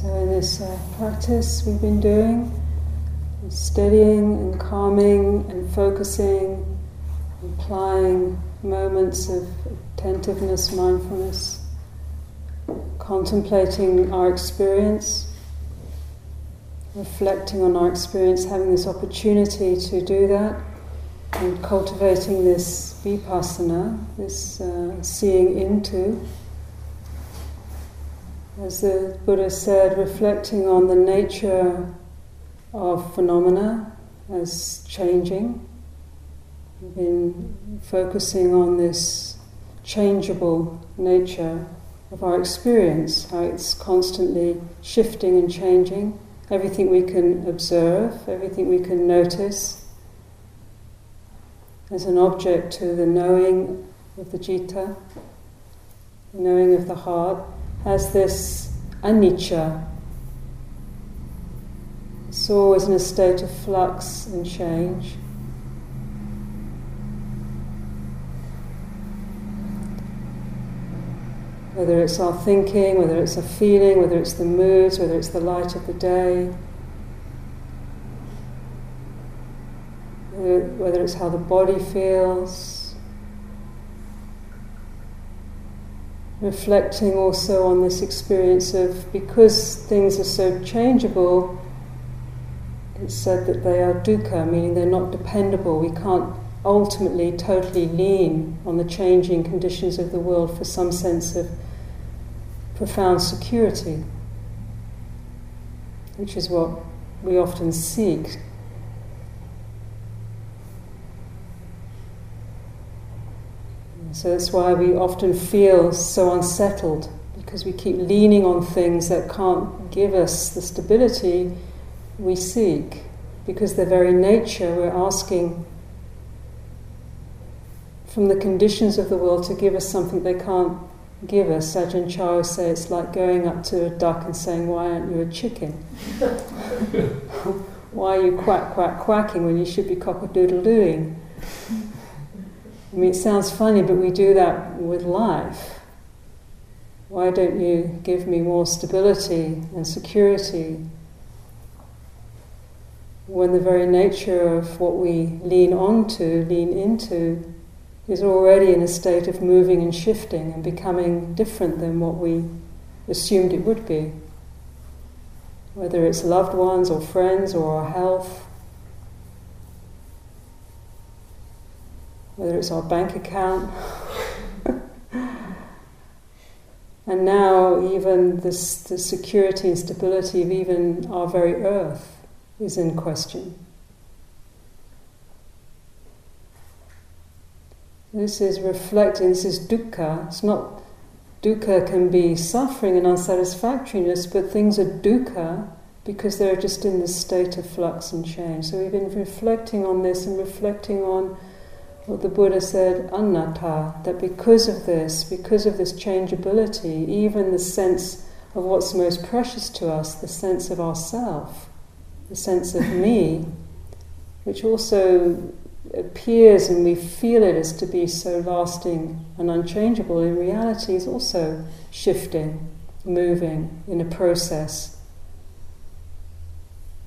So, in this uh, practice we've been doing, steadying and calming and focusing, applying moments of attentiveness, mindfulness, contemplating our experience, reflecting on our experience, having this opportunity to do that, and cultivating this vipassana, this uh, seeing into as the Buddha said, reflecting on the nature of phenomena as changing, We've been focusing on this changeable nature of our experience, how it's constantly shifting and changing, everything we can observe, everything we can notice as an object to the knowing of the citta, the knowing of the heart has this anicca. It's always in a state of flux and change. Whether it's our thinking, whether it's a feeling, whether it's the moods, whether it's the light of the day, uh, whether it's how the body feels. Reflecting also on this experience of because things are so changeable, it's said that they are dukkha, meaning they're not dependable. We can't ultimately totally lean on the changing conditions of the world for some sense of profound security, which is what we often seek So that's why we often feel so unsettled because we keep leaning on things that can't give us the stability we seek. Because their very nature, we're asking from the conditions of the world to give us something they can't give us. Ajahn Chah would say it's like going up to a duck and saying, Why aren't you a chicken? Why are you quack, quack, quacking when you should be cock a doodle doing? I mean, it sounds funny, but we do that with life. Why don't you give me more stability and security? When the very nature of what we lean onto, lean into, is already in a state of moving and shifting and becoming different than what we assumed it would be. Whether it's loved ones or friends or our health whether it's our bank account. and now, even this, the security and stability of even our very earth is in question. This is reflecting, this is dukkha. It's not, dukkha can be suffering and unsatisfactoriness, but things are dukkha because they're just in this state of flux and change. So we've been reflecting on this and reflecting on what the Buddha said, anatta, that because of this, because of this changeability, even the sense of what's most precious to us, the sense of ourself, the sense of me, which also appears and we feel it as to be so lasting and unchangeable, in reality is also shifting, moving in a process,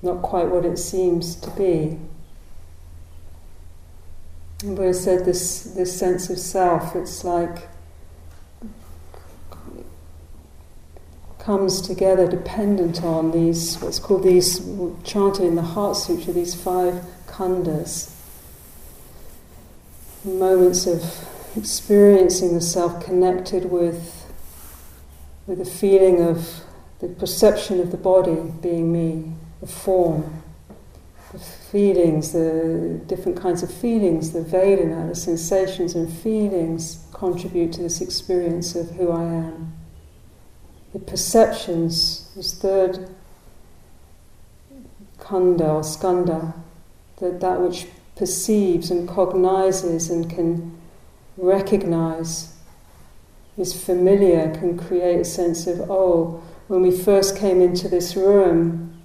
not quite what it seems to be. Buddha said this, this sense of self, it's like comes together dependent on these, what's called these, chanted in the Heart Sutra, these five khandhas. Moments of experiencing the self connected with, with the feeling of the perception of the body being me, the form, the feelings, the different kinds of feelings, the Vedana, uh, the sensations and feelings contribute to this experience of who I am. The perceptions, this third khandha or skandha, that, that which perceives and cognizes and can recognize is familiar, can create a sense of, oh, when we first came into this room,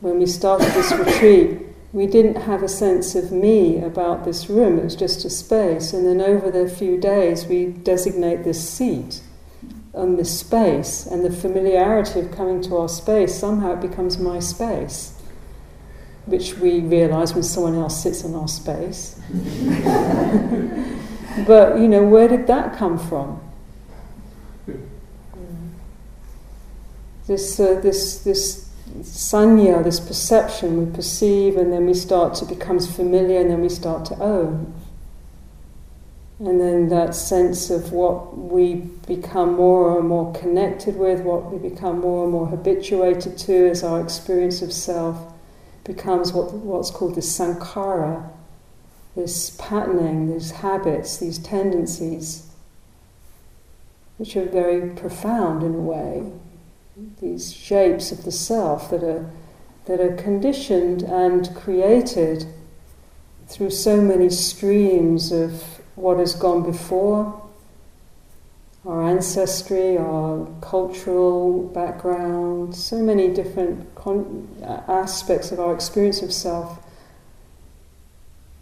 when we started this retreat, we didn't have a sense of me about this room, it was just a space. And then over the few days, we designate this seat. and this space, and the familiarity of coming to our space, somehow it becomes my space, which we realize when someone else sits in our space. but, you know, where did that come from? This, uh, this, this sanya, this perception, we perceive and then we start to becomes familiar and then we start to own. And then that sense of what we become more and more connected with, what we become more and more habituated to as our experience of self, becomes what, what's called the sankhara, this patterning, these habits, these tendencies, which are very profound in a way. These shapes of the self that are, that are conditioned and created through so many streams of what has gone before, our ancestry, our cultural background, so many different con- aspects of our experience of self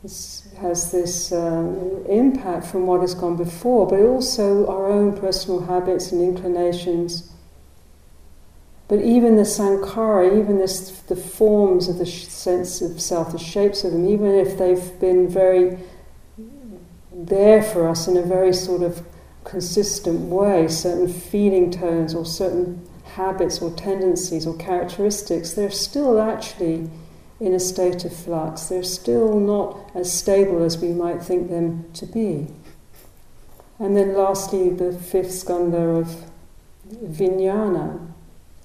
has this um, impact from what has gone before, but also our own personal habits and inclinations. But even the sankhara, even this, the forms of the sense of self, the shapes of them, even if they've been very there for us in a very sort of consistent way, certain feeling tones or certain habits or tendencies or characteristics, they're still actually in a state of flux. They're still not as stable as we might think them to be. And then lastly, the fifth skandha of vijnana,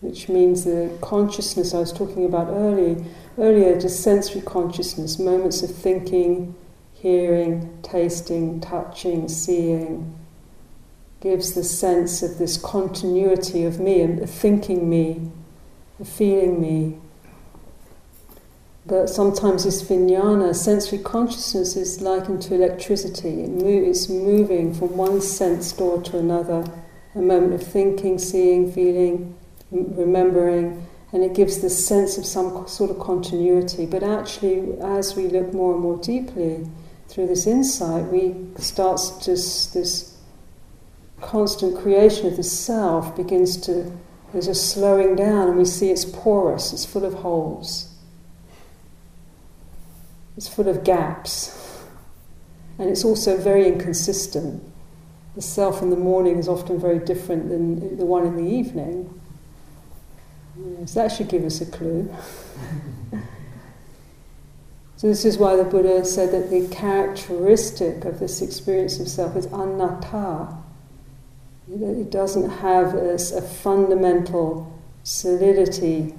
which means the consciousness I was talking about earlier, earlier, just sensory consciousness, moments of thinking, hearing, tasting, touching, seeing, gives the sense of this continuity of me, and thinking me, feeling me. But sometimes this vijnana, sensory consciousness, is likened to electricity. It move, it's moving from one sense door to another, a moment of thinking, seeing, feeling, remembering, and it gives this sense of some sort of continuity. But actually, as we look more and more deeply, through this insight, we starts just this constant creation of the self begins to there's a slowing down, and we see it's porous, it's full of holes, it's full of gaps, and it's also very inconsistent. The self in the morning is often very different than the one in the evening. Mm, yes, that should give us a clue. So, this is why the Buddha said that the characteristic of this experience of self is anatta. It doesn't have a, a fundamental solidity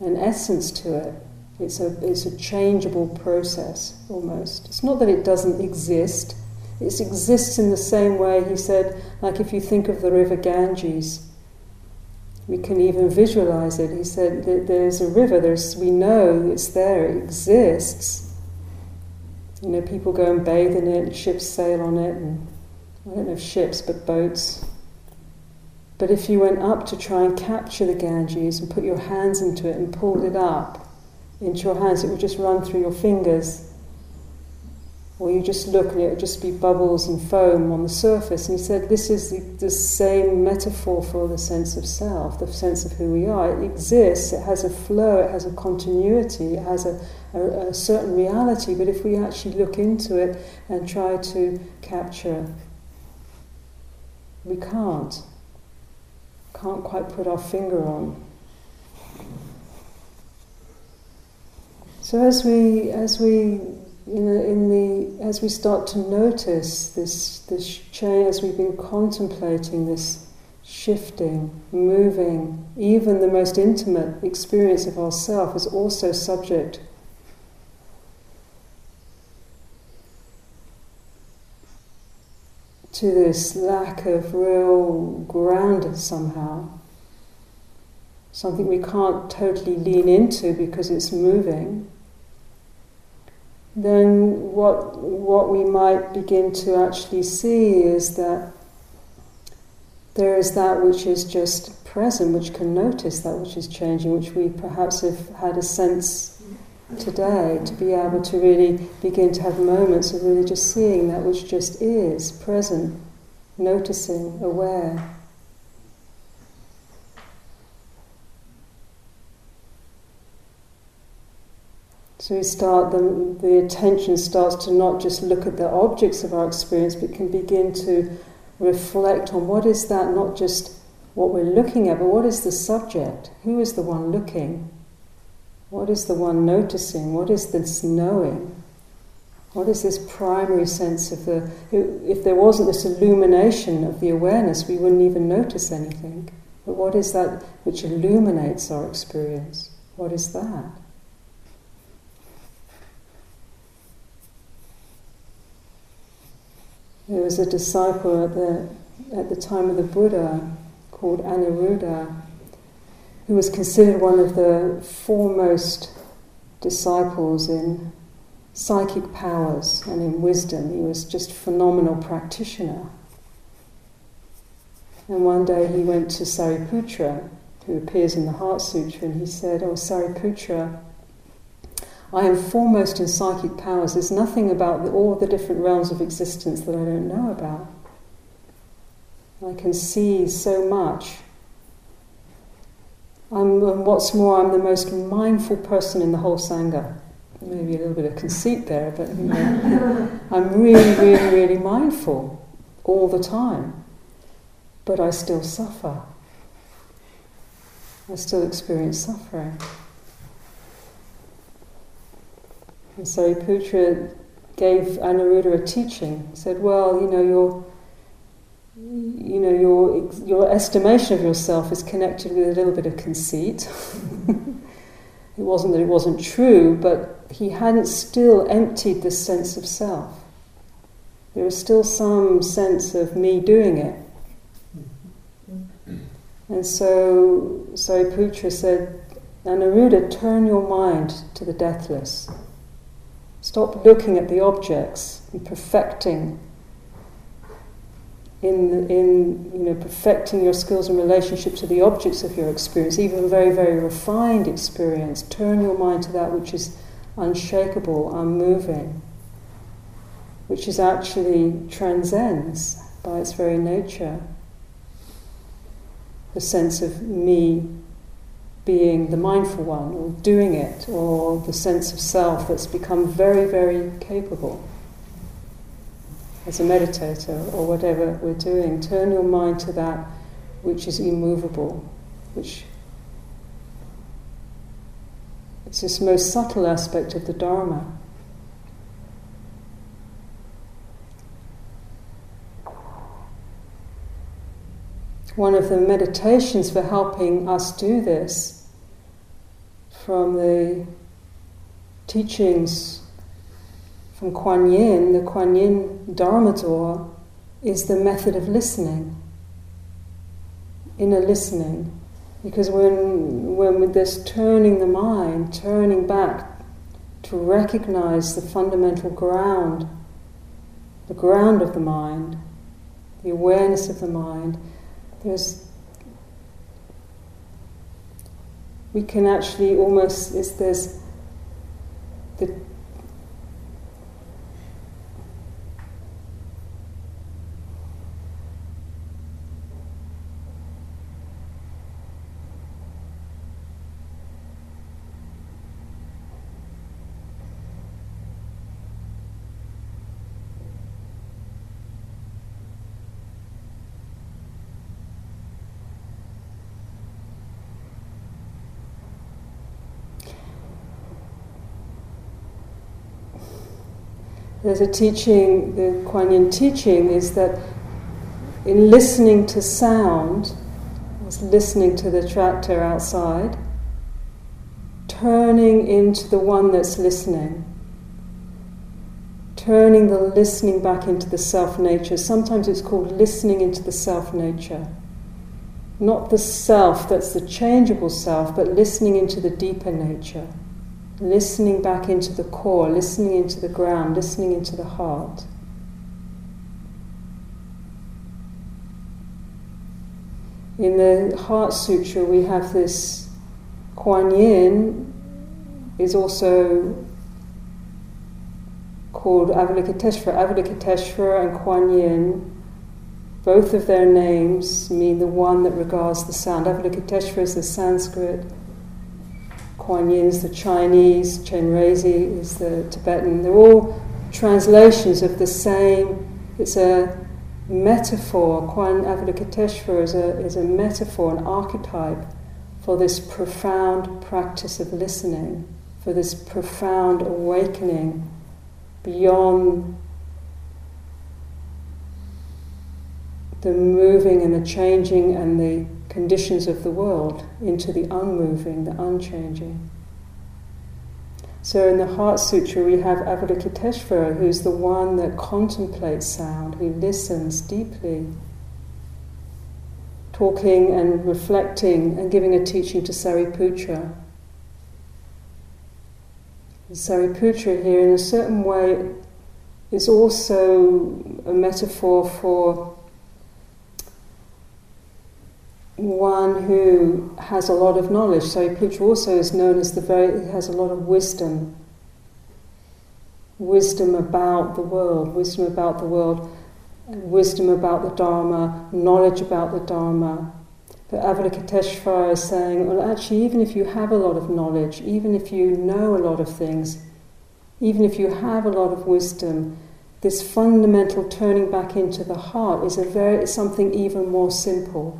and essence to it. It's a, it's a changeable process almost. It's not that it doesn't exist, it exists in the same way, he said, like if you think of the river Ganges we can even visualize it. He said there's a river, there's, we know it's there, it exists. You know, people go and bathe in it, and ships sail on it, and I don't know if ships, but boats. But if you went up to try and capture the Ganges and put your hands into it and pulled it up into your hands, it would just run through your fingers or you just look and it would just be bubbles and foam on the surface. And he said, This is the, the, same metaphor for the sense of self, the sense of who we are. It exists, it has a flow, it has a continuity, it has a, a, a certain reality, but if we actually look into it and try to capture, we can't. Can't quite put our finger on. So as we as we you know, in the as we start to notice this this change, as we've been contemplating this shifting, moving, even the most intimate experience of ourself is also subject to this lack of real ground somehow. Something we can't totally lean into because it's moving then what, what we might begin to actually see is that there is that which is just present, which can notice that which is changing, which we perhaps have had a sense today to be able to really begin to have moments of really just seeing that which just is present, noticing, aware. So we start, the, the attention starts to not just look at the objects of our experience, but can begin to reflect on what is that, not just what we're looking at, but what is the subject? Who is the one looking? What is the one noticing? What is this knowing? What is this primary sense of the. If there wasn't this illumination of the awareness, we wouldn't even notice anything. But what is that which illuminates our experience? What is that? There was a disciple at the, at the time of the Buddha called Anuruddha who was considered one of the foremost disciples in psychic powers and in wisdom. He was just a phenomenal practitioner. And one day he went to Sariputra, who appears in the Heart Sutra, and he said, Oh, Sariputra, I am foremost in psychic powers. There's nothing about the, all the different realms of existence that I don't know about. I can see so much I'm, and what's more, I'm the most mindful person in the whole Sangha. Maybe a little bit of conceit there, but you know, I'm really, really, really mindful all the time. But I still suffer. I still experience suffering. And Sariputra gave Anuruddha a teaching. He said, Well, you know, you're you know, your, your estimation of yourself is connected with a little bit of conceit. it wasn't that it wasn't true, but he hadn't still emptied the sense of self. There was still some sense of me doing it. And so, Sariputra said, Anuruddha, turn your mind to the deathless. Stop looking at the objects and perfecting in, in you know, perfecting your skills in relationship to the objects of your experience, even a very, very refined experience, turn your mind to that which is unshakable, unmoving, which is actually transcends by its very nature. The sense of me being the mindful one, or doing it, or the sense of self that's become very, very capable as a meditator or whatever we're doing, turn your mind to that which is immovable, which is this most subtle aspect of the Dharma. One of the meditations for helping us do this from the teachings from Kuan Yin, the Kuan Yin Dharma door, is the method of listening, inner listening. Because when, when with this turning the mind, turning back to recognize the fundamental ground, the ground of the mind, the awareness of the mind, there's we can actually almost it's there's the There's a teaching, the Kuan Yin teaching is that in listening to sound, listening to the tractor outside, turning into the one that's listening, turning the listening back into the self nature. Sometimes it's called listening into the self nature. Not the self that's the changeable self, but listening into the deeper nature listening back into the core, listening into the ground, listening into the heart. In the Heart Sutra, we have this Kuan Yin is also called Avalokiteshvara. Avalokiteshvara and Kuan Yin, both of their names mean the one that regards the sound. Avalokiteshvara is the Sanskrit Kuan Yin's the Chinese, Chen Chenrezig is the Tibetan. They're all translations of the same. It's a metaphor. Kuan Avalokiteshvara is a, is a metaphor, an archetype for this profound practice of listening, for this profound awakening beyond the moving and the changing and the conditions of the world into the unmoving, the unchanging. So in the Heart Sutra, we have Avalokiteshvara, who's the one that contemplates sound, who listens deeply, talking and reflecting and giving a teaching to Sariputra. Sariputra here, in a certain way, is also a metaphor for one who has a lot of knowledge. Sariputra also is known as the very, has a lot of wisdom. Wisdom about the world, wisdom about the world, wisdom about the Dharma, knowledge about the Dharma. But Avalokiteshvara is saying, well, actually, even if you have a lot of knowledge, even if you know a lot of things, even if you have a lot of wisdom, this fundamental turning back into the heart is a very, something even more simple.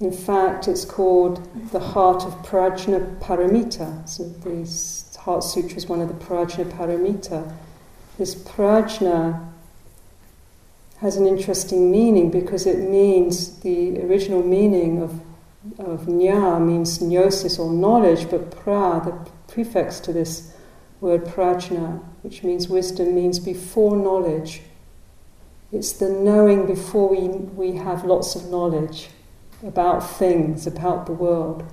In fact, it's called the Heart of Prajna Paramita. So the Heart Sutra is one of the Prajna Paramita. This Prajna has an interesting meaning because it means the original meaning of, of Nya means gnosis or knowledge, but pra, the prefix to this word prajna, which means wisdom, means before knowledge. It's the knowing before we, we have lots of knowledge about things, about the world.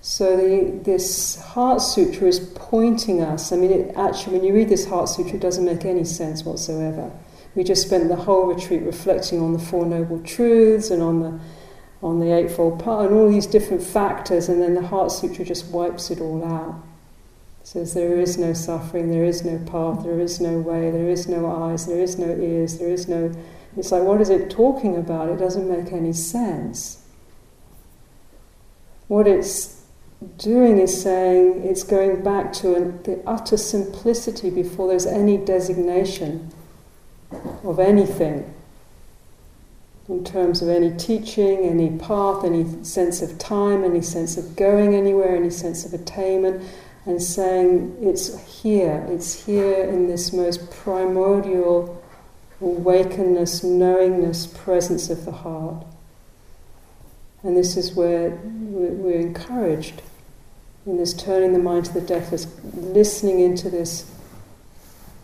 So the, this Heart Sutra is pointing us. I mean, it actually, when you read this Heart Sutra, it doesn't make any sense whatsoever. We just spent the whole retreat reflecting on the Four Noble Truths and on the on the Eightfold Path and all these different factors, and then the Heart Sutra just wipes it all out. It says there is no suffering, there is no path, there is no way, there is no eyes, there is no ears, there is no. It's like, what is it talking about? It doesn't make any sense. What it's doing is saying it's going back to the utter simplicity before there's any designation of anything in terms of any teaching, any path, any sense of time, any sense of going anywhere, any sense of attainment, and saying it's here, it's here in this most primordial awakeness, knowingness, presence of the heart. And this is where we're encouraged in this turning the mind to the deathless, listening into this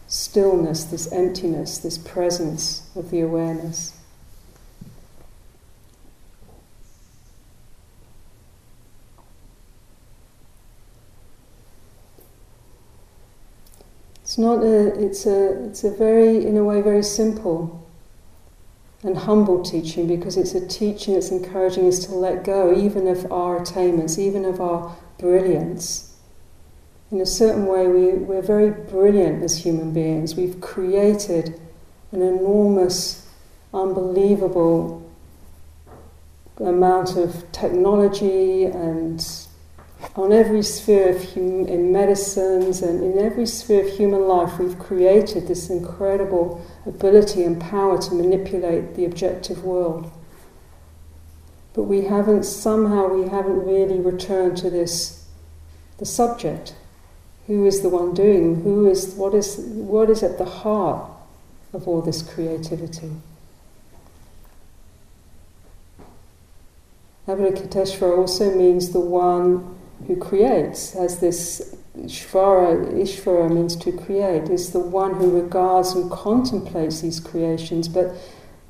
stillness, this emptiness, this presence of the awareness. It's not a, it's a, it's a very, in a way, very simple and humble teaching because it's a teaching that's encouraging us to let go even of our attainments, even of our brilliance. In a certain way, we, we're very brilliant as human beings. We've created an enormous, unbelievable amount of technology and on every sphere of hum- in medicines and in every sphere of human life, we've created this incredible ability and power to manipulate the objective world. But we haven't, somehow, we haven't really returned to this, the subject. Who is the one doing? Who is, what is, what is at the heart of all this creativity? Avalokiteshvara also means the one who creates, as this Shvara, Ishvara means to create, is the one who regards and contemplates these creations, but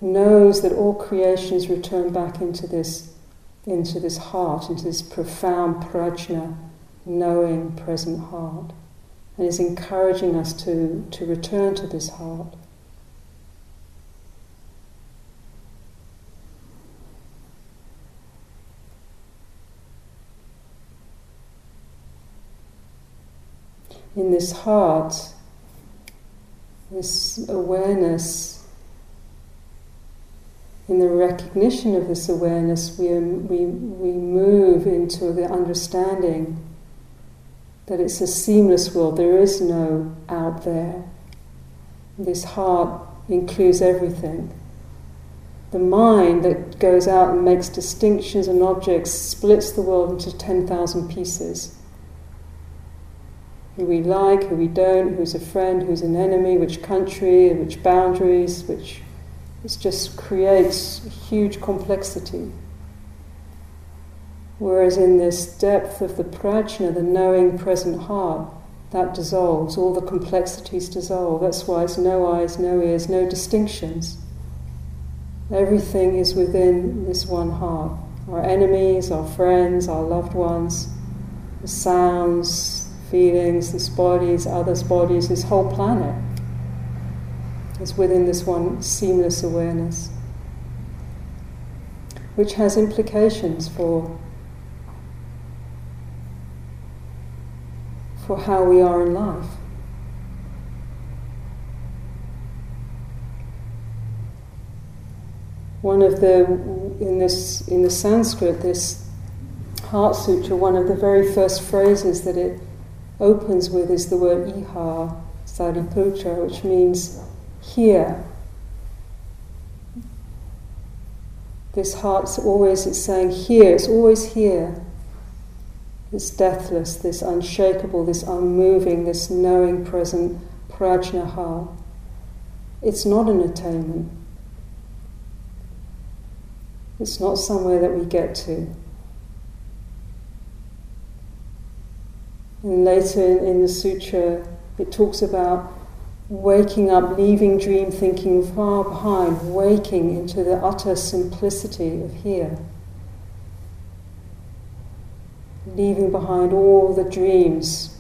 knows that all creations return back into this, into this heart, into this profound prajna, knowing present heart, and is encouraging us to, to return to this heart. In this heart, this awareness, in the recognition of this awareness, we, we, we move into the understanding that it's a seamless world, there is no out there. This heart includes everything. The mind that goes out and makes distinctions and objects splits the world into 10,000 pieces. Who we like, who we don't, who's a friend, who's an enemy, which country, which boundaries, which. It just creates huge complexity. Whereas in this depth of the prajna, the knowing present heart, that dissolves, all the complexities dissolve. That's why it's no eyes, no ears, no distinctions. Everything is within this one heart. Our enemies, our friends, our loved ones, the sounds, feelings, this bodies, others' bodies, this whole planet is within this one seamless awareness, which has implications for for how we are in life. One of the in this in the Sanskrit, this Heart Sutra, one of the very first phrases that it opens with is the word iha sariputra, which means here. This heart's always it's saying here, it's always here this deathless, this unshakable, this unmoving, this knowing present prajnaha. It's not an attainment. It's not somewhere that we get to. And later in, in the sutra, it talks about waking up, leaving dream thinking far behind, waking into the utter simplicity of here leaving behind all the dreams.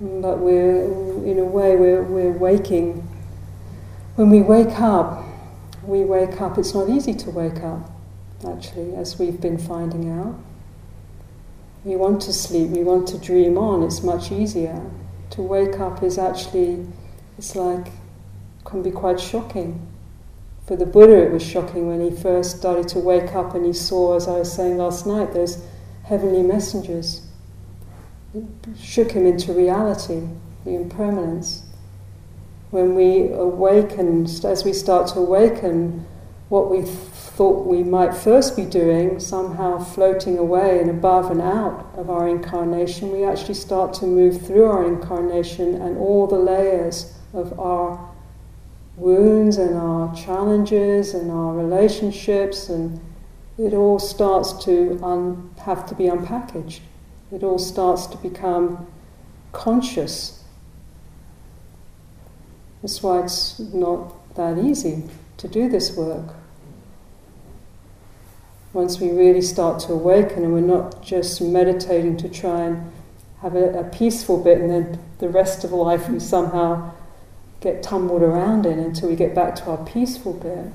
But we're, in a way, we're, we're waking. When we wake up, we wake up, it's not easy to wake up, actually, as we've been finding out. We want to sleep, we want to dream on, it's much easier. To wake up is actually, it's like, can be quite shocking. For the Buddha, it was shocking when he first started to wake up and he saw, as I was saying last night, those heavenly messengers. It shook him into reality, the impermanence. When we awaken, as we start to awaken, what we thought we might first be doing, somehow floating away and above and out of our incarnation, we actually start to move through our incarnation and all the layers of our wounds and our challenges and our relationships, and it all starts to un- have to be unpackaged. It all starts to become conscious. That's why it's not that easy to do this work. Once we really start to awaken and we're not just meditating to try and have a, a peaceful bit and then the rest of life we somehow get tumbled around in until we get back to our peaceful bit.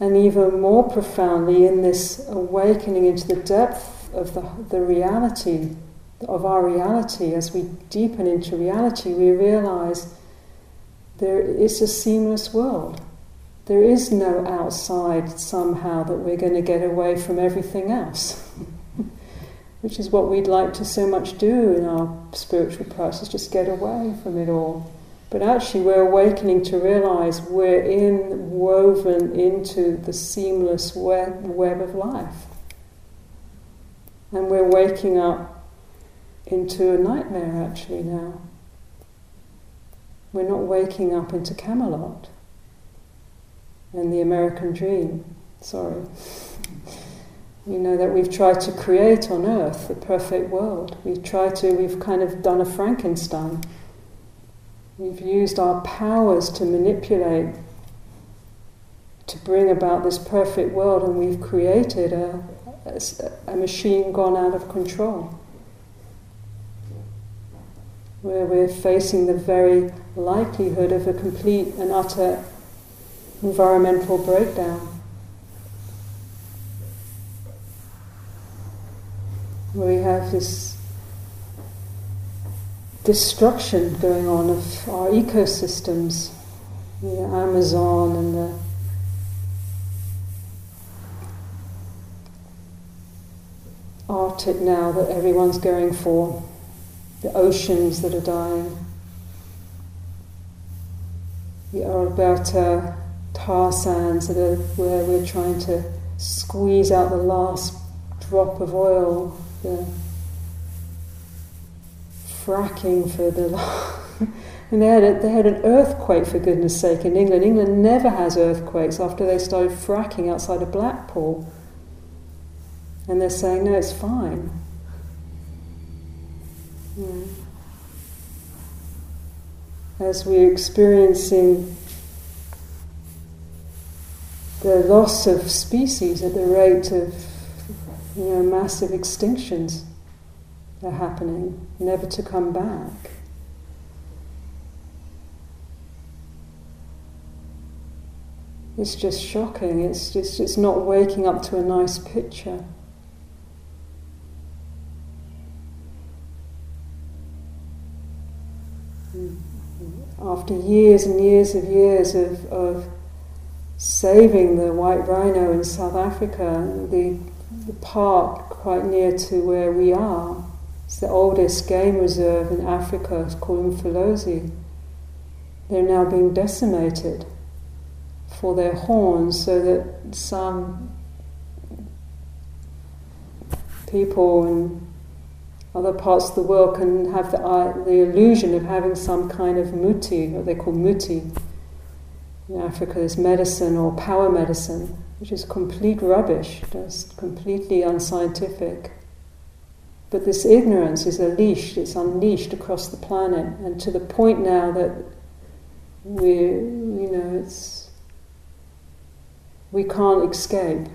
And even more profoundly, in this awakening into the depth of the, the reality, of our reality, as we deepen into reality, we realize there is a seamless world. There is no outside somehow that we're going to get away from everything else. which is what we'd like to so much do in our spiritual practice, just get away from it all. But actually, we're awakening to realize we're in, woven into the seamless web, web of life. And we're waking up into a nightmare actually now. We're not waking up into Camelot and the American dream. Sorry you know, that we've tried to create on earth, the perfect world. We've tried to, we've kind of done a Frankenstein. We've used our powers to manipulate, to bring about this perfect world, and we've created a, a, a machine gone out of control. Where we're facing the very likelihood of a complete and utter environmental breakdown. we have this destruction going on of our ecosystems, the Amazon and the Arctic now that everyone's going for, the oceans that are dying, the Alberta tar sands that are where we're trying to squeeze out the last drop of oil, the fracking for the. and they had, a, they had an earthquake, for goodness sake, in England. England never has earthquakes after they started fracking outside of Blackpool. And they're saying, no, it's fine. Yeah. As we're experiencing the loss of species at the rate of you know, massive extinctions are happening, never to come back. It's just shocking. It's just it's not waking up to a nice picture. Mm-hmm. After years and years of years of, of saving the white rhino in South Africa, the, the park quite near to where we are. It's the oldest game reserve in Africa, it's called Mfolozi. They're now being decimated for their horns so that some people in other parts of the world can have the, uh, the illusion of having some kind of muti, what they call muti, in Africa there's medicine or power medicine, which is complete rubbish, just completely unscientific. But this ignorance is unleashed, it's unleashed across the planet, and to the point now that we, you know, it's we can't escape.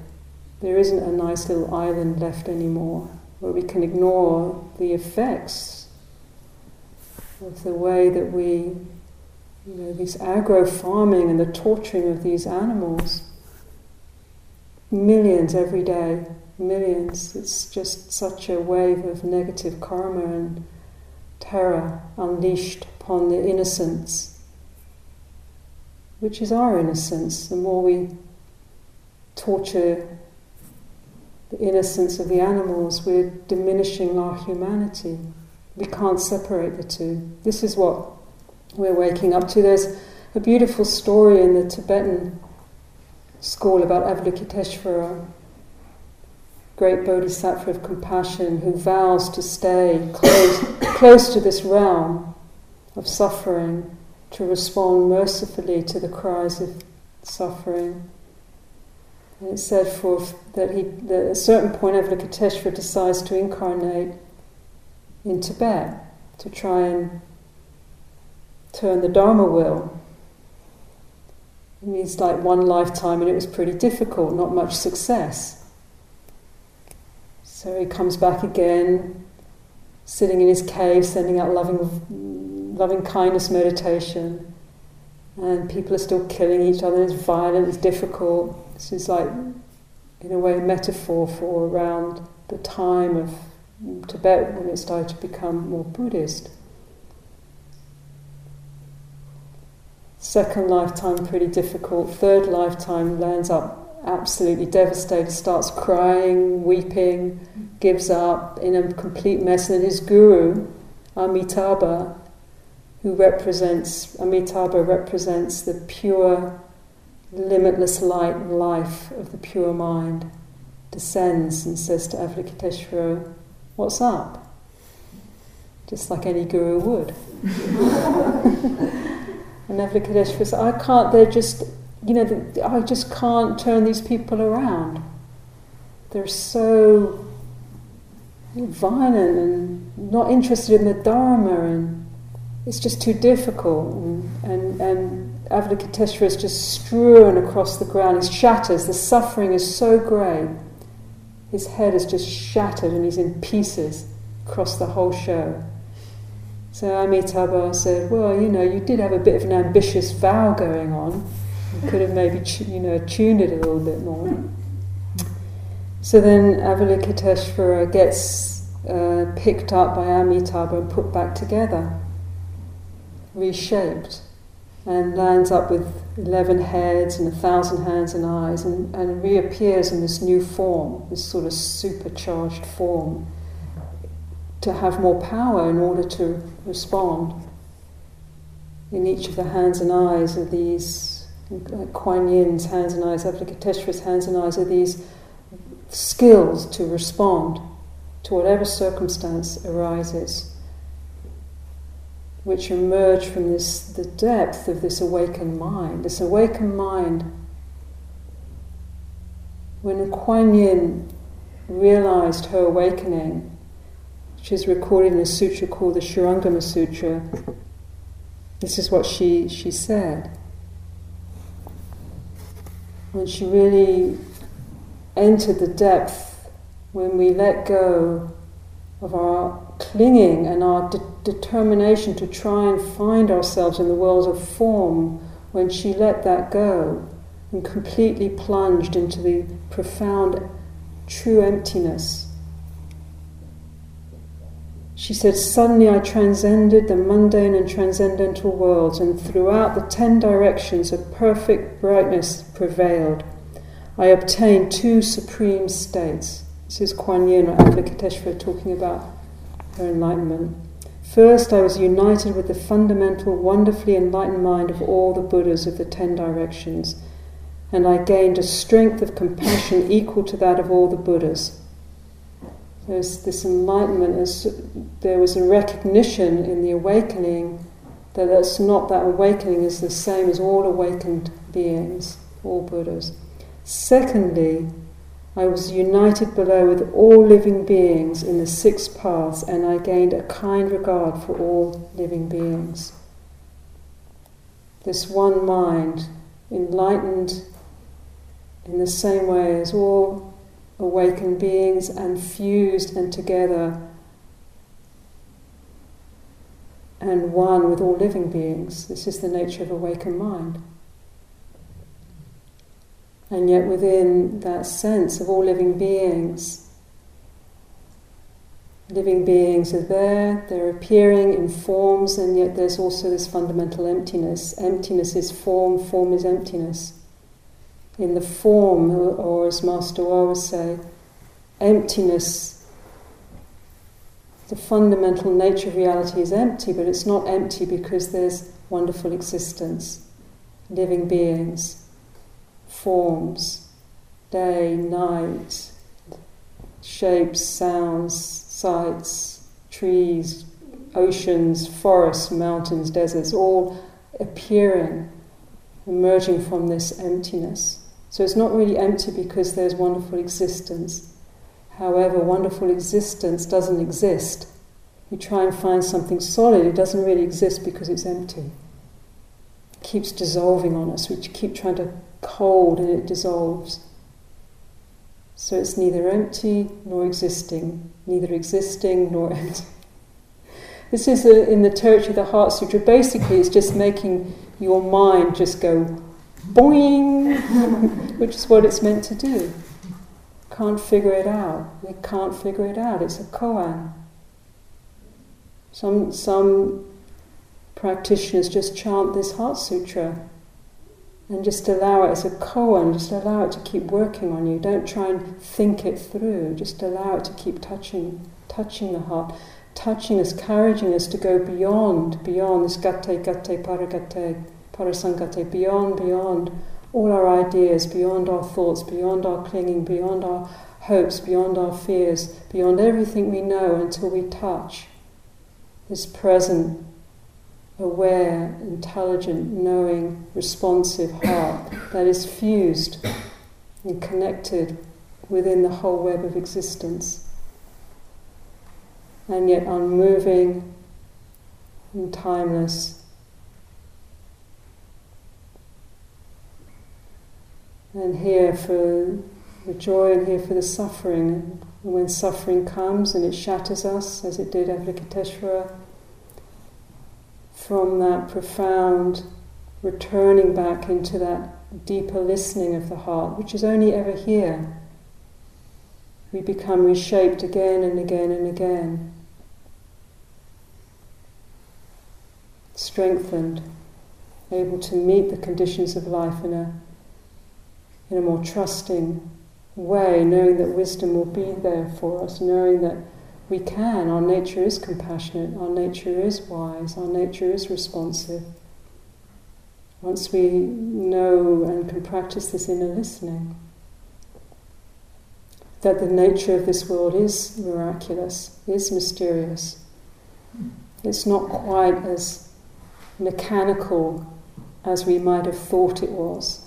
There isn't a nice little island left anymore where we can ignore the effects of the way that we you know, this agro farming and the torturing of these animals. Millions every day, millions. It's just such a wave of negative karma and terror unleashed upon the innocents, which is our innocence. The more we torture the innocence of the animals, we're diminishing our humanity. We can't separate the two. This is what we're waking up to. There's a beautiful story in the Tibetan school about Avalokiteshvara, great bodhisattva of compassion who vows to stay close, close to this realm of suffering, to respond mercifully to the cries of suffering. And it said for that he that at a certain point Avalokiteshvara decides to incarnate in Tibet to try and turn the Dharma wheel. It means like one lifetime, and it was pretty difficult, not much success. So he comes back again, sitting in his cave, sending out loving, loving kindness meditation, and people are still killing each other. It's violent, it's difficult. This is like, in a way, a metaphor for around the time of Tibet when it started to become more Buddhist. Second lifetime, pretty difficult. Third lifetime, lands up absolutely devastated, starts crying, weeping, gives up in a complete mess. And his guru, Amitabha, who represents, Amitabha represents the pure, limitless light and life of the pure mind, descends and says to Avalokiteshvara, What's up? Just like any guru would. And Avalokiteshvara said, I can't, they're just, you know, I just can't turn these people around. They're so violent and not interested in the Dharma, and it's just too difficult. And, and, and Avalokiteshvara is just strewn across the ground. He shatters. The suffering is so great. His head is just shattered and he's in pieces across the whole show. So Amitabha said, Well, you know, you did have a bit of an ambitious vow going on. You could have maybe, you know, tuned it a little bit more. So then Avalokiteshvara gets uh, picked up by Amitabha and put back together, reshaped. and lands up with 11 heads and a thousand hands and eyes and, and reappears in this new form, this sort of supercharged form, to have more power in order to respond. In each of the hands and eyes are these, like Kuan Yin's hands and eyes, Avalokiteshvara's hands and eyes, are these skills to respond to whatever circumstance arises which emerge from this the depth of this awakened mind. This awakened mind, when Kuan Yin realized her awakening, is recorded in a sutra called the Shurangama Sutra, this is what she, she said. When she really entered the depth, when we let go of our clinging and our de- determination to try and find ourselves in the world of form, when she let that go and completely plunged into the profound true emptiness. She said, Suddenly I transcended the mundane and transcendental worlds, and throughout the ten directions a perfect brightness prevailed. I obtained two supreme states. This is Kuan Yin or Avalokiteshvara talking about her enlightenment. First, I was united with the fundamental, wonderfully enlightened mind of all the Buddhas of the ten directions, and I gained a strength of compassion equal to that of all the Buddhas. There's this enlightenment, there was a recognition in the awakening that that's not that awakening is the same as all awakened beings, all Buddhas. Secondly, I was united below with all living beings in the six paths, and I gained a kind regard for all living beings. This one mind, enlightened in the same way as all awakened beings, and fused and together, and one with all living beings. This is the nature of awakened mind. And yet, within that sense of all living beings, living beings are there, they're appearing in forms, and yet there's also this fundamental emptiness. Emptiness is form, form is emptiness. In the form, or as Master Hua would say, emptiness, the fundamental nature of reality is empty, but it's not empty because there's wonderful existence, living beings forms, day, night, shapes, sounds, sights, trees, oceans, forests, mountains, deserts, all appearing, emerging from this emptiness. So it's not really empty because there's wonderful existence. However, wonderful existence doesn't exist. You try and find something solid, it doesn't really exist because it's empty. It keeps dissolving on us. We keep trying to hold and it dissolves. So it's neither empty nor existing, neither existing nor empty. This is a, in the territory of the Heart Sutra. Basically, it's just making your mind just go boing, which is what it's meant to do. Can't figure it out. We can't figure it out. It's a koan. Some, some practitioners just chant this Heart Sutra and just allow it as a koan, just allow it to keep working on you. Don't try and think it through, just allow it to keep touching, touching the heart, touching us, encouraging us to go beyond, beyond this gatte, gate, paragate, parasamgate, beyond, beyond all our ideas, beyond our thoughts, beyond our clinging, beyond our hopes, beyond our fears, beyond everything we know until we touch this present aware, intelligent, knowing, responsive heart that is fused and connected within the whole web of existence, and yet unmoving and timeless. And here for the joy and here for the suffering. And when suffering comes and it shatters us, as it did Avalokiteshvara, from that profound returning back into that deeper listening of the heart, which is only ever here. We become reshaped again and again and again, strengthened, able to meet the conditions of life in a, in a more trusting way, knowing that wisdom will be there for us, knowing that we can, our nature is compassionate, our nature is wise, our nature is responsive. Once we know and can practice this inner listening, that the nature of this world is miraculous, is mysterious. It's not quite as mechanical as we might have thought it was.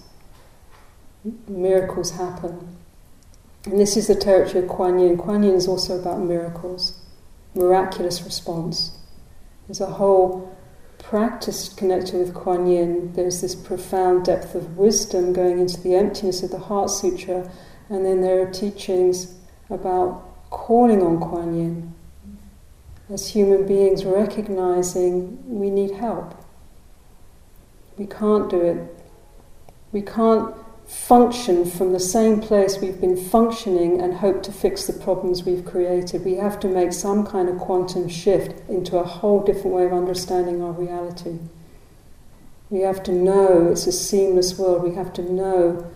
Miracles happen. And this is the territory of Kuan Yin. Kuan Yin is also about miracles, miraculous response. There's a whole practice connected with Kuan Yin. There's this profound depth of wisdom going into the emptiness of the Heart Sutra, and then there are teachings about calling on Kuan Yin. As human beings, recognizing we need help. We can't do it. We can't function from the same place we've been functioning and hope to fix the problems we've created. We have to make some kind of quantum shift into a whole different way of understanding our reality. We have to know it's a seamless world. We have to know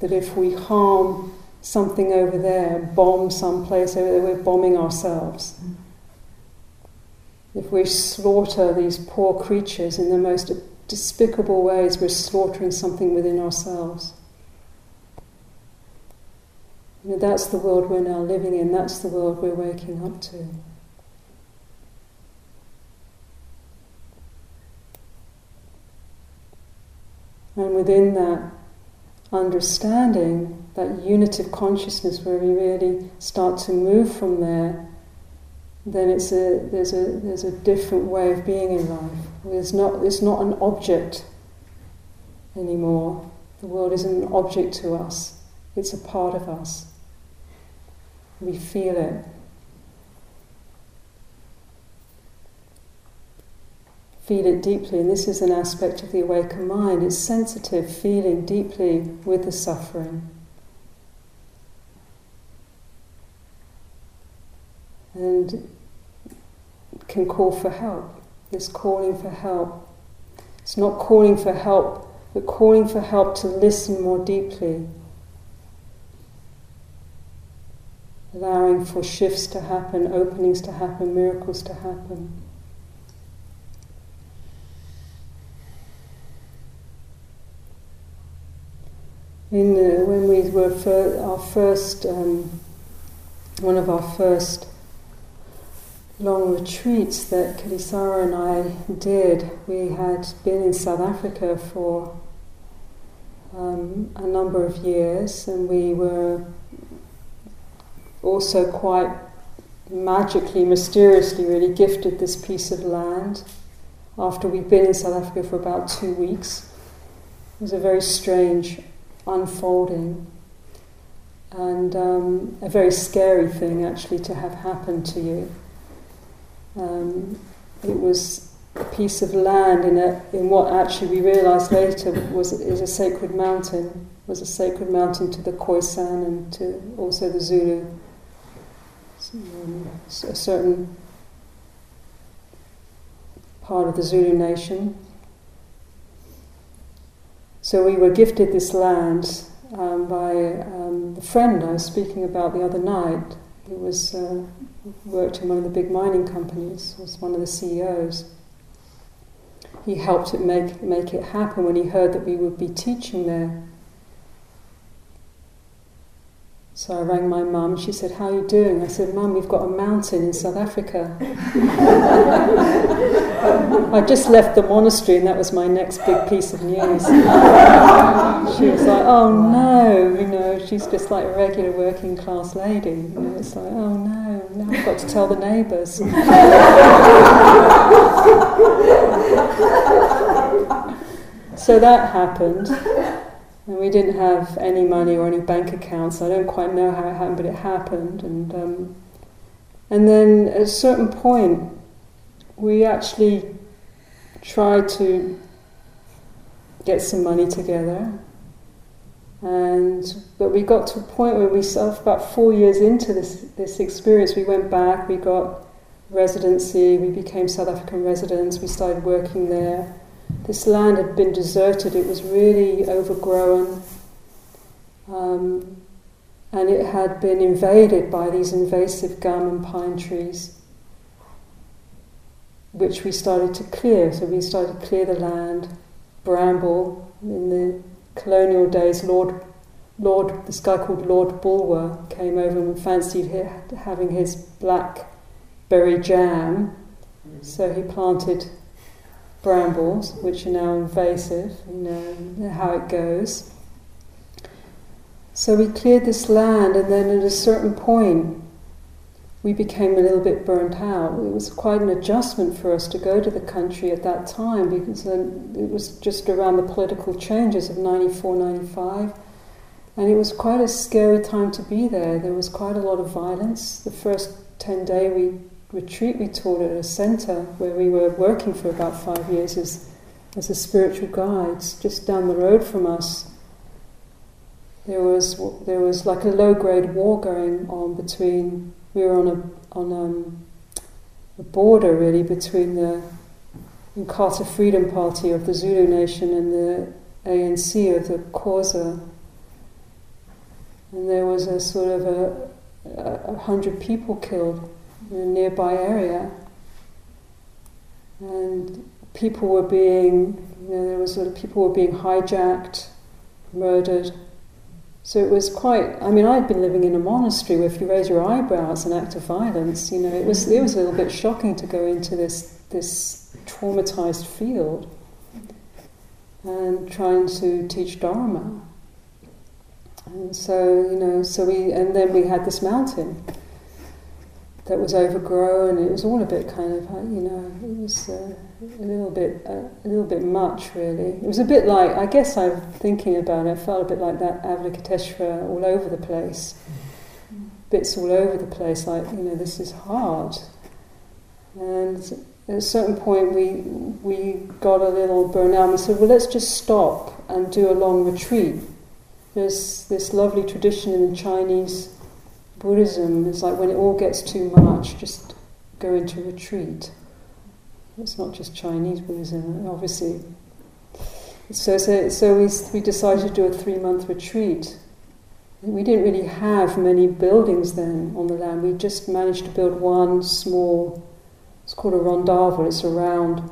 that if we harm something over there, bomb someplace over there, we're bombing ourselves. If we slaughter these poor creatures in the most despicable ways, we're slaughtering something within ourselves. You know, that's the world we're now living in, that's the world we're waking up to. And within that understanding, that unitive consciousness where we really start to move from there, then it's a, there's, a, there's a different way of being in life. It's not, it's not an object anymore. The world isn't an object to us, it's a part of us. We feel it. Feel it deeply, and this is an aspect of the awakened mind. It's sensitive, feeling deeply with the suffering. And can call for help. This calling for help. It's not calling for help, but calling for help to listen more deeply allowing for shifts to happen, openings to happen, miracles to happen. In the, when we were fir- our first, um, one of our first long retreats that Kittisaro and I did, we had been in South Africa for um, a number of years, and we were also quite magically, mysteriously, really gifted this piece of land after we'd been in South Africa for about two weeks. It was a very strange unfolding and um, a very scary thing actually to have happened to you. Um, it was a piece of land in, a, in what actually we realised later was is a sacred mountain, was a sacred mountain to the Khoisan and to also the Zulu a certain part of the Zulu nation. So we were gifted this land um, by um, the friend I was speaking about the other night. He was uh, worked in one of the big mining companies. Was one of the CEOs. He helped it make make it happen when he heard that we would be teaching there. So I rang my mum. She said, "How are you doing?" I said, "Mum, we've got a mountain in South Africa." I just left the monastery, and that was my next big piece of news. she was like, "Oh no," you know. She's just like a regular working class lady. You know, it's like, "Oh no, now I've got to tell the neighbours." so that happened. And we didn't have any money or any bank accounts. I don't quite know how it happened, but it happened. And um, and then at a certain point, we actually tried to get some money together. And but we got to a point where we about four years into this this experience, we went back. We got residency. We became South African residents. We started working there this land had been deserted, it was really overgrown, um, and it had been invaded by these invasive gum and pine trees, which we started to clear. So we started to clear the land, bramble. In the colonial days, Lord, Lord, this guy called Lord Bulwer came over and fancied having his blackberry jam, so he planted brambles, which are now invasive, you know how it goes. So we cleared this land, and then at a certain point, we became a little bit burnt out. It was quite an adjustment for us to go to the country at that time because it was just around the political changes of 94, 95. And it was quite a scary time to be there. There was quite a lot of violence. The first 10 day we retreat we taught at a centre where we were working for about five years as, as a spiritual guides, just down the road from us. There was there was like a low grade war going on between we were on a on um, a border really between the Inkatha Freedom Party of the Zulu Nation and the ANC of the Xhosa. And there was a sort of a, a hundred people killed in a nearby area. And people were being, you know, there was sort of people were being hijacked, murdered. So it was quite. I mean, I'd been living in a monastery where if you raise your eyebrow, it's an act of violence. You know, it was it was a little bit shocking to go into this this traumatized field and trying to teach Dharma. And so you know, so we and then we had this mountain that was overgrown. It was all a bit kind of, you know, it was uh, a little bit, uh, a little bit much, really. It was a bit like, I guess I'm thinking about it, I felt a bit like that Avalokiteshvara all over the place. Bits all over the place, like, you know, this is hard. And at a certain point, we, we got a little burnout. We said, well, let's just stop and do a long retreat. There's this lovely tradition in the Chinese Buddhism is like when it all gets too much, just go into retreat. It's not just Chinese Buddhism, obviously. So, so, so we, we decided to do a three month retreat. We didn't really have many buildings then on the land. We just managed to build one small, it's called a rondavel, it's a round,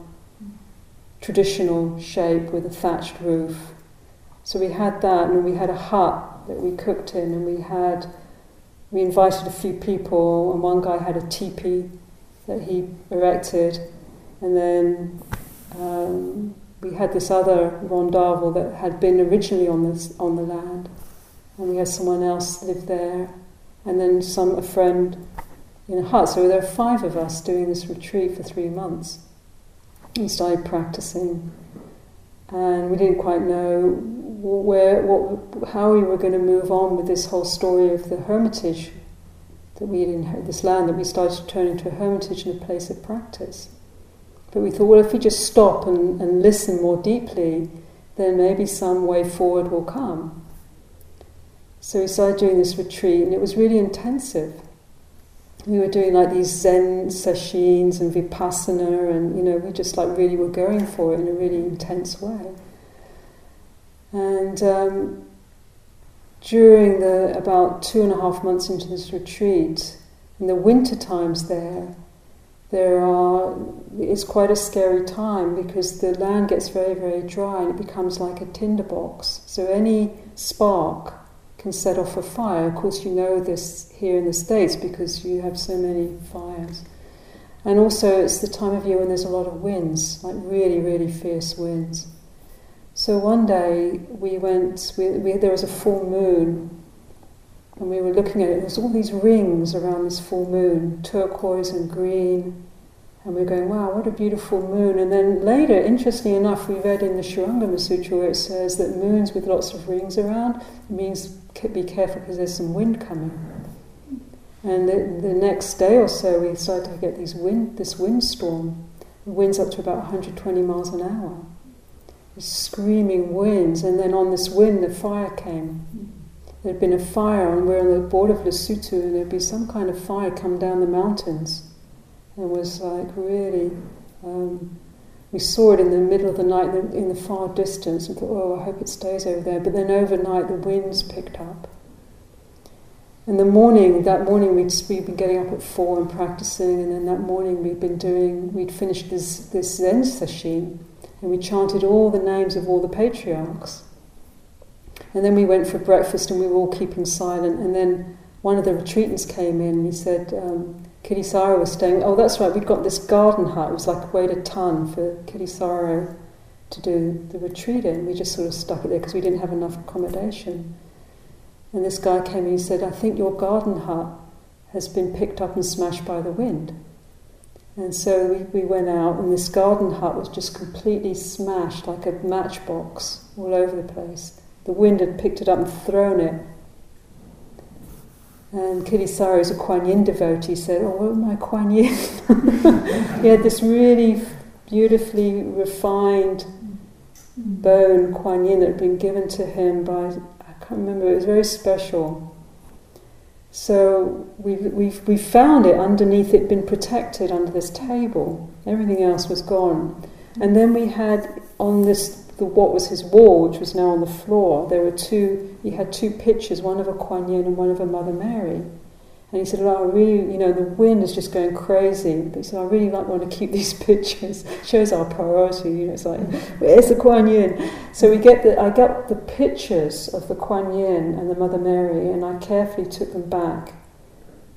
traditional shape with a thatched roof. So we had that, and we had a hut that we cooked in, and we had we invited a few people, and one guy had a teepee that he erected, and then um, we had this other rondavel that had been originally on this on the land, and we had someone else live there, and then some a friend in a hut. So there were five of us doing this retreat for three months. We started practicing, and we didn't quite know where, what, how we were going to move on with this whole story of the hermitage that we had inherited, this land that we started to turn into a hermitage and a place of practice. But we thought, well, if we just stop and, and listen more deeply, then maybe some way forward will come. So we started doing this retreat, and it was really intensive. We were doing like these Zen sessions and vipassana, and you know, we just like really were going for it in a really intense way. And um, during the about two and a half months into this retreat, in the winter times there, there are it's quite a scary time because the land gets very very dry and it becomes like a tinderbox. So any spark can set off a fire. Of course, you know this here in the states because you have so many fires. And also, it's the time of year when there's a lot of winds, like really, really fierce winds. So one day we went, we, we, there was a full moon, and we were looking at it. There's all these rings around this full moon, turquoise and green, and we are going, wow, what a beautiful moon. And then later, interestingly enough, we read in the Shurangama Sutra where it says that moons with lots of rings around means be careful because there's some wind coming. And the, the, next day or so, we started to get these wind, this windstorm. The wind's up to about 120 miles an hour screaming winds, and then on this wind, the fire came. There'd been a fire, and we're on the border of Lesotho, and there'd be some kind of fire come down the mountains. It was like really um, we saw it in the middle of the night in the, far distance and thought, oh, I hope it stays over there. But then overnight the winds picked up. In the morning, that morning we'd, we'd been getting up at four and practicing, and then that morning we'd been doing, we'd finished this, this Zen session, and we chanted all the names of all the patriarchs. And then we went for breakfast and we were all keeping silent, and then one of the retreatants came in and he said, um, Kittisaro was staying. Oh, that's right. We'd got this garden hut. It was like weighed a ton for Kittisaro to do the retreat in. We just sort of stuck it there because we didn't have enough accommodation. And this guy came in and he said, "I think your garden hut has been picked up and smashed by the wind." And so we, we went out, and this garden hut was just completely smashed like a matchbox all over the place. The wind had picked it up and thrown it and Kittisaro is a Kuan Yin devotee, said, Oh, my Kuan Yin. he had this really beautifully refined bone Kuan Yin that had been given to him by, I can't remember, it was very special. So we, we've, we found it underneath, it been protected under this table. Everything else was gone. And then we had on this the, what was his wall, which was now on the floor, there were two, he had two pictures, one of a Kuan Yin and one of a Mother Mary. And he said, oh, I really, you know, the wind is just going crazy. But he said, I really like want to keep these pictures. Shows our priority. You know, it's like, where's the Kuan Yin? So we get the, I got the pictures of the Kuan Yin and the Mother Mary, and I carefully took them back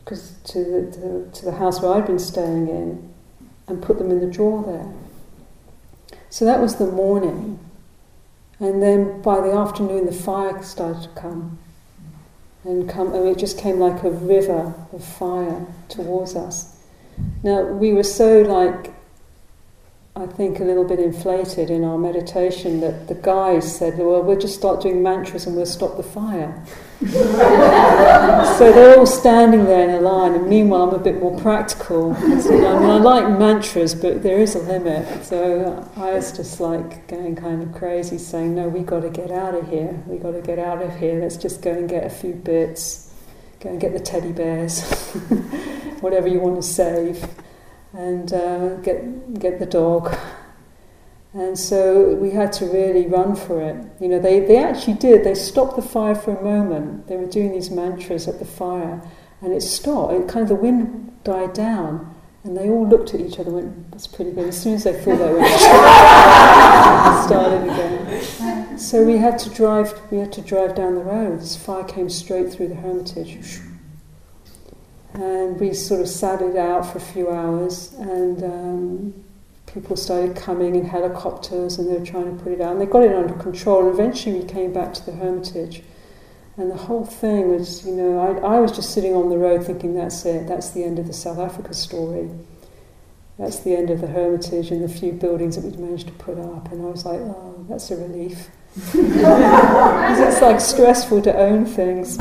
because to the, to, to the house where I'd been staying in, and put them in the drawer there. So that was the morning. And then by the afternoon, the fire started to come. And, come, and it just came like a river of fire towards us. Now, we were so like, I think, a little bit inflated in our meditation that the guys said, Well, we'll just start doing mantras and we'll stop the fire. so they're all standing there in a line, and meanwhile, I'm a bit more practical. I mean, I like mantras, but there is a limit. So I was just like going kind of crazy, saying, No, we got to get out of here. We got to get out of here. Let's just go and get a few bits, go and get the teddy bears, whatever you want to save, and uh, get, get the dog. And so we had to really run for it. You know, they, they actually did. They stopped the fire for a moment. They were doing these mantras at the fire, and it stopped. It kind of the wind died down, and they all looked at each other and went, "That's pretty good." As soon as they thought they were started again. So we had to drive. We had to drive down the road. This fire came straight through the hermitage, and we sort of sat it out for a few hours, and. Um, people started coming in helicopters and they were trying to put it out. And they got it under control. And eventually we came back to the Hermitage. And the whole thing was, you know, I, I was just sitting on the road thinking, that's it, that's the end of the South Africa story. That's the end of the Hermitage and the few buildings that we'd managed to put up. And I was like, oh, that's a relief. Because it's like stressful to own things.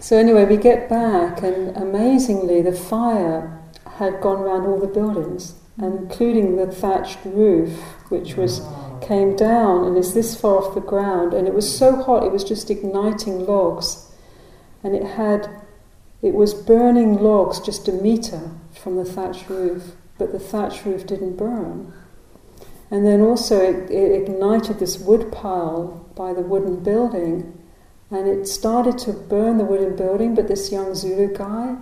So, anyway, we get back, and amazingly, the fire had gone around all the buildings including the thatched roof, which was came down and is this far off the ground, and it was so hot it was just igniting logs, and it had it was burning logs just a meter from the thatched roof, but the thatched roof didn't burn. And then also it, it ignited this wood pile by the wooden building, and it started to burn the wooden building, but this young Zulu guy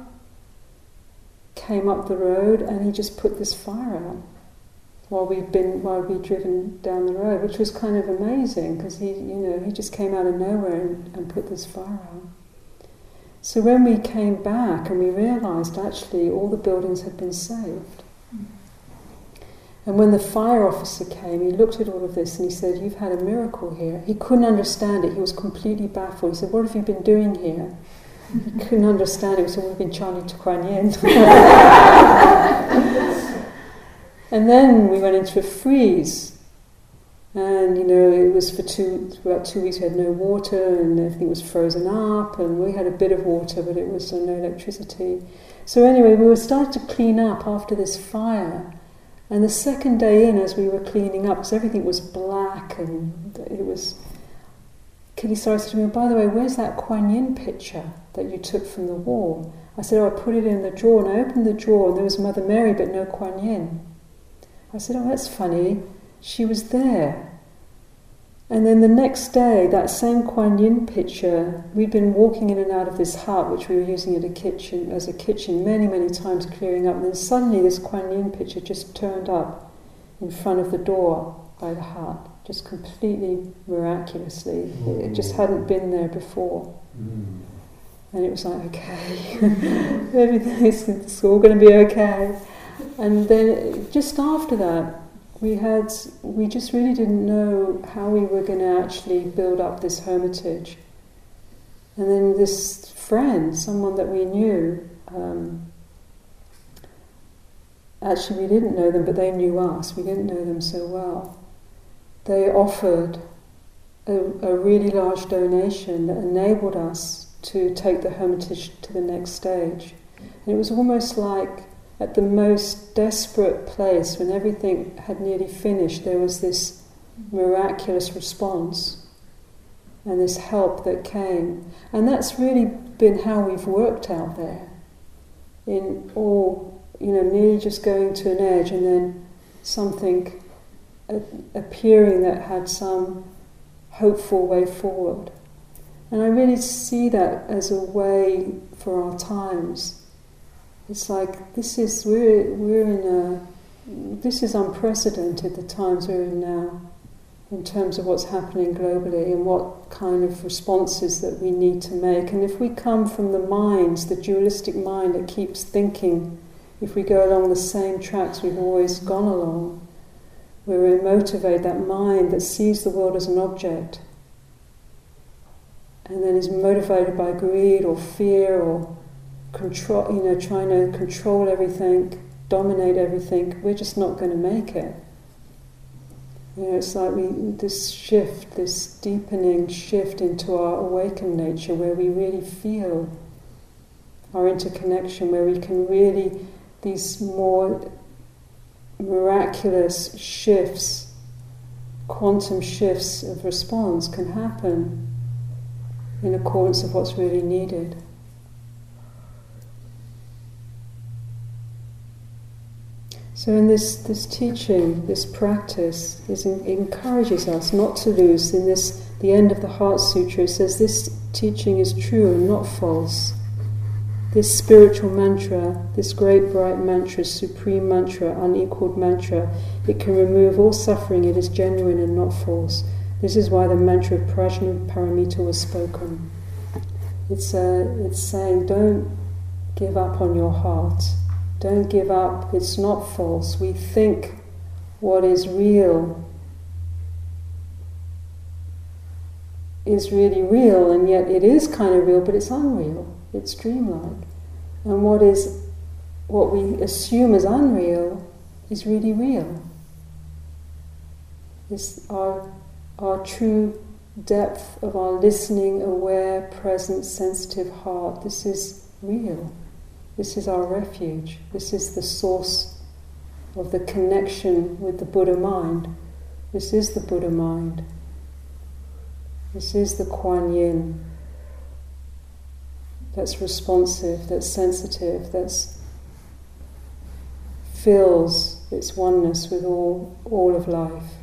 came up the road and he just put this fire out while we'd been while we'd driven down the road, which was kind of amazing because he, you know, he just came out of nowhere and, and put this fire out. So when we came back and we realised actually all the buildings had been saved. And when the fire officer came, he looked at all of this and he said, You've had a miracle here. He couldn't understand it. He was completely baffled. He said, What have you been doing here? He couldn't understand it, so we've been chanting to Kuan Yin. and then we went into a freeze. And you know, it was for two about two weeks we had no water and everything was frozen up and we had a bit of water but it was no electricity. So anyway, we were starting to clean up after this fire. And the second day in, as we were cleaning up, because everything was black and it was Kittisaro said to me, oh, by the way, where's that Kuan Yin picture that you took from the wall? I said, oh, I put it in the drawer, and I opened the drawer, and there was Mother Mary, but no Kuan Yin. I said, Oh, that's funny. She was there. And then the next day, that same Kuan Yin picture, we'd been walking in and out of this hut, which we were using as a kitchen, as a kitchen many, many times, clearing up. And then suddenly, this Kuan Yin picture just turned up in front of the door by the hut, just completely miraculously. Mm. It just hadn't been there before. Mm. And it was like, okay, everything is all going to be okay. And then just after that, we had we just really didn't know how we were going to actually build up this hermitage. And then this friend, someone that we knew, um, actually we didn't know them, but they knew us. We didn't know them so well. They offered a, a really large donation that enabled us to take the hermitage to the next stage. And it was almost like at the most desperate place, when everything had nearly finished, there was this miraculous response and this help that came. And that's really been how we've worked out there. In all, you know, nearly just going to an edge and then something appearing that had some hopeful way forward. And I really see that as a way for our times. It's like this is we're we're in a this is unprecedented the times we're in now in terms of what's happening globally and what kind of responses that we need to make. And if we come from the minds, the dualistic mind that keeps thinking, if we go along the same tracks we've always gone along, we motivate that mind that sees the world as an object and then is motivated by greed or fear or control, you know, trying to control everything, dominate everything, we're just not going to make it. You know, it's like we, this shift, this deepening shift into our awakened nature where we really feel our interconnection, where we can really, these more miraculous shifts, quantum shifts of response can happen in accordance with what's really needed. So, in this, this teaching, this practice, is in, encourages us not to lose. In this, the end of the Heart Sutra, it says this teaching is true and not false. This spiritual mantra, this great bright mantra, supreme mantra, unequaled mantra, it can remove all suffering. It is genuine and not false. This is why the mantra of Prajnaparamita was spoken. It's, uh, it's saying, don't give up on your heart. Don't give up. It's not false. We think what is real is really real, and yet it is kind of real, but it's unreal. It's dreamlike. And what is what we assume is unreal is really real. It's our our true depth of our listening, aware, present, sensitive heart. This is real. This is our refuge. This is the source of the connection with the Buddha mind. This is the Buddha mind. This is the Kuan Yin that's responsive, that's sensitive, that's fills its oneness with all, all of life.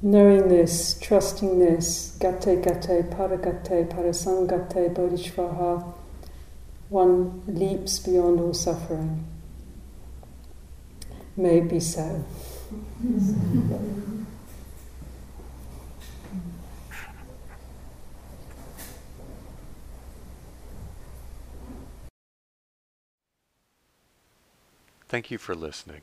Knowing this, trusting this, gate gate, paragate, parasamgate, bodhisvaha, one leaps beyond all suffering. May it be so. Thank you for listening.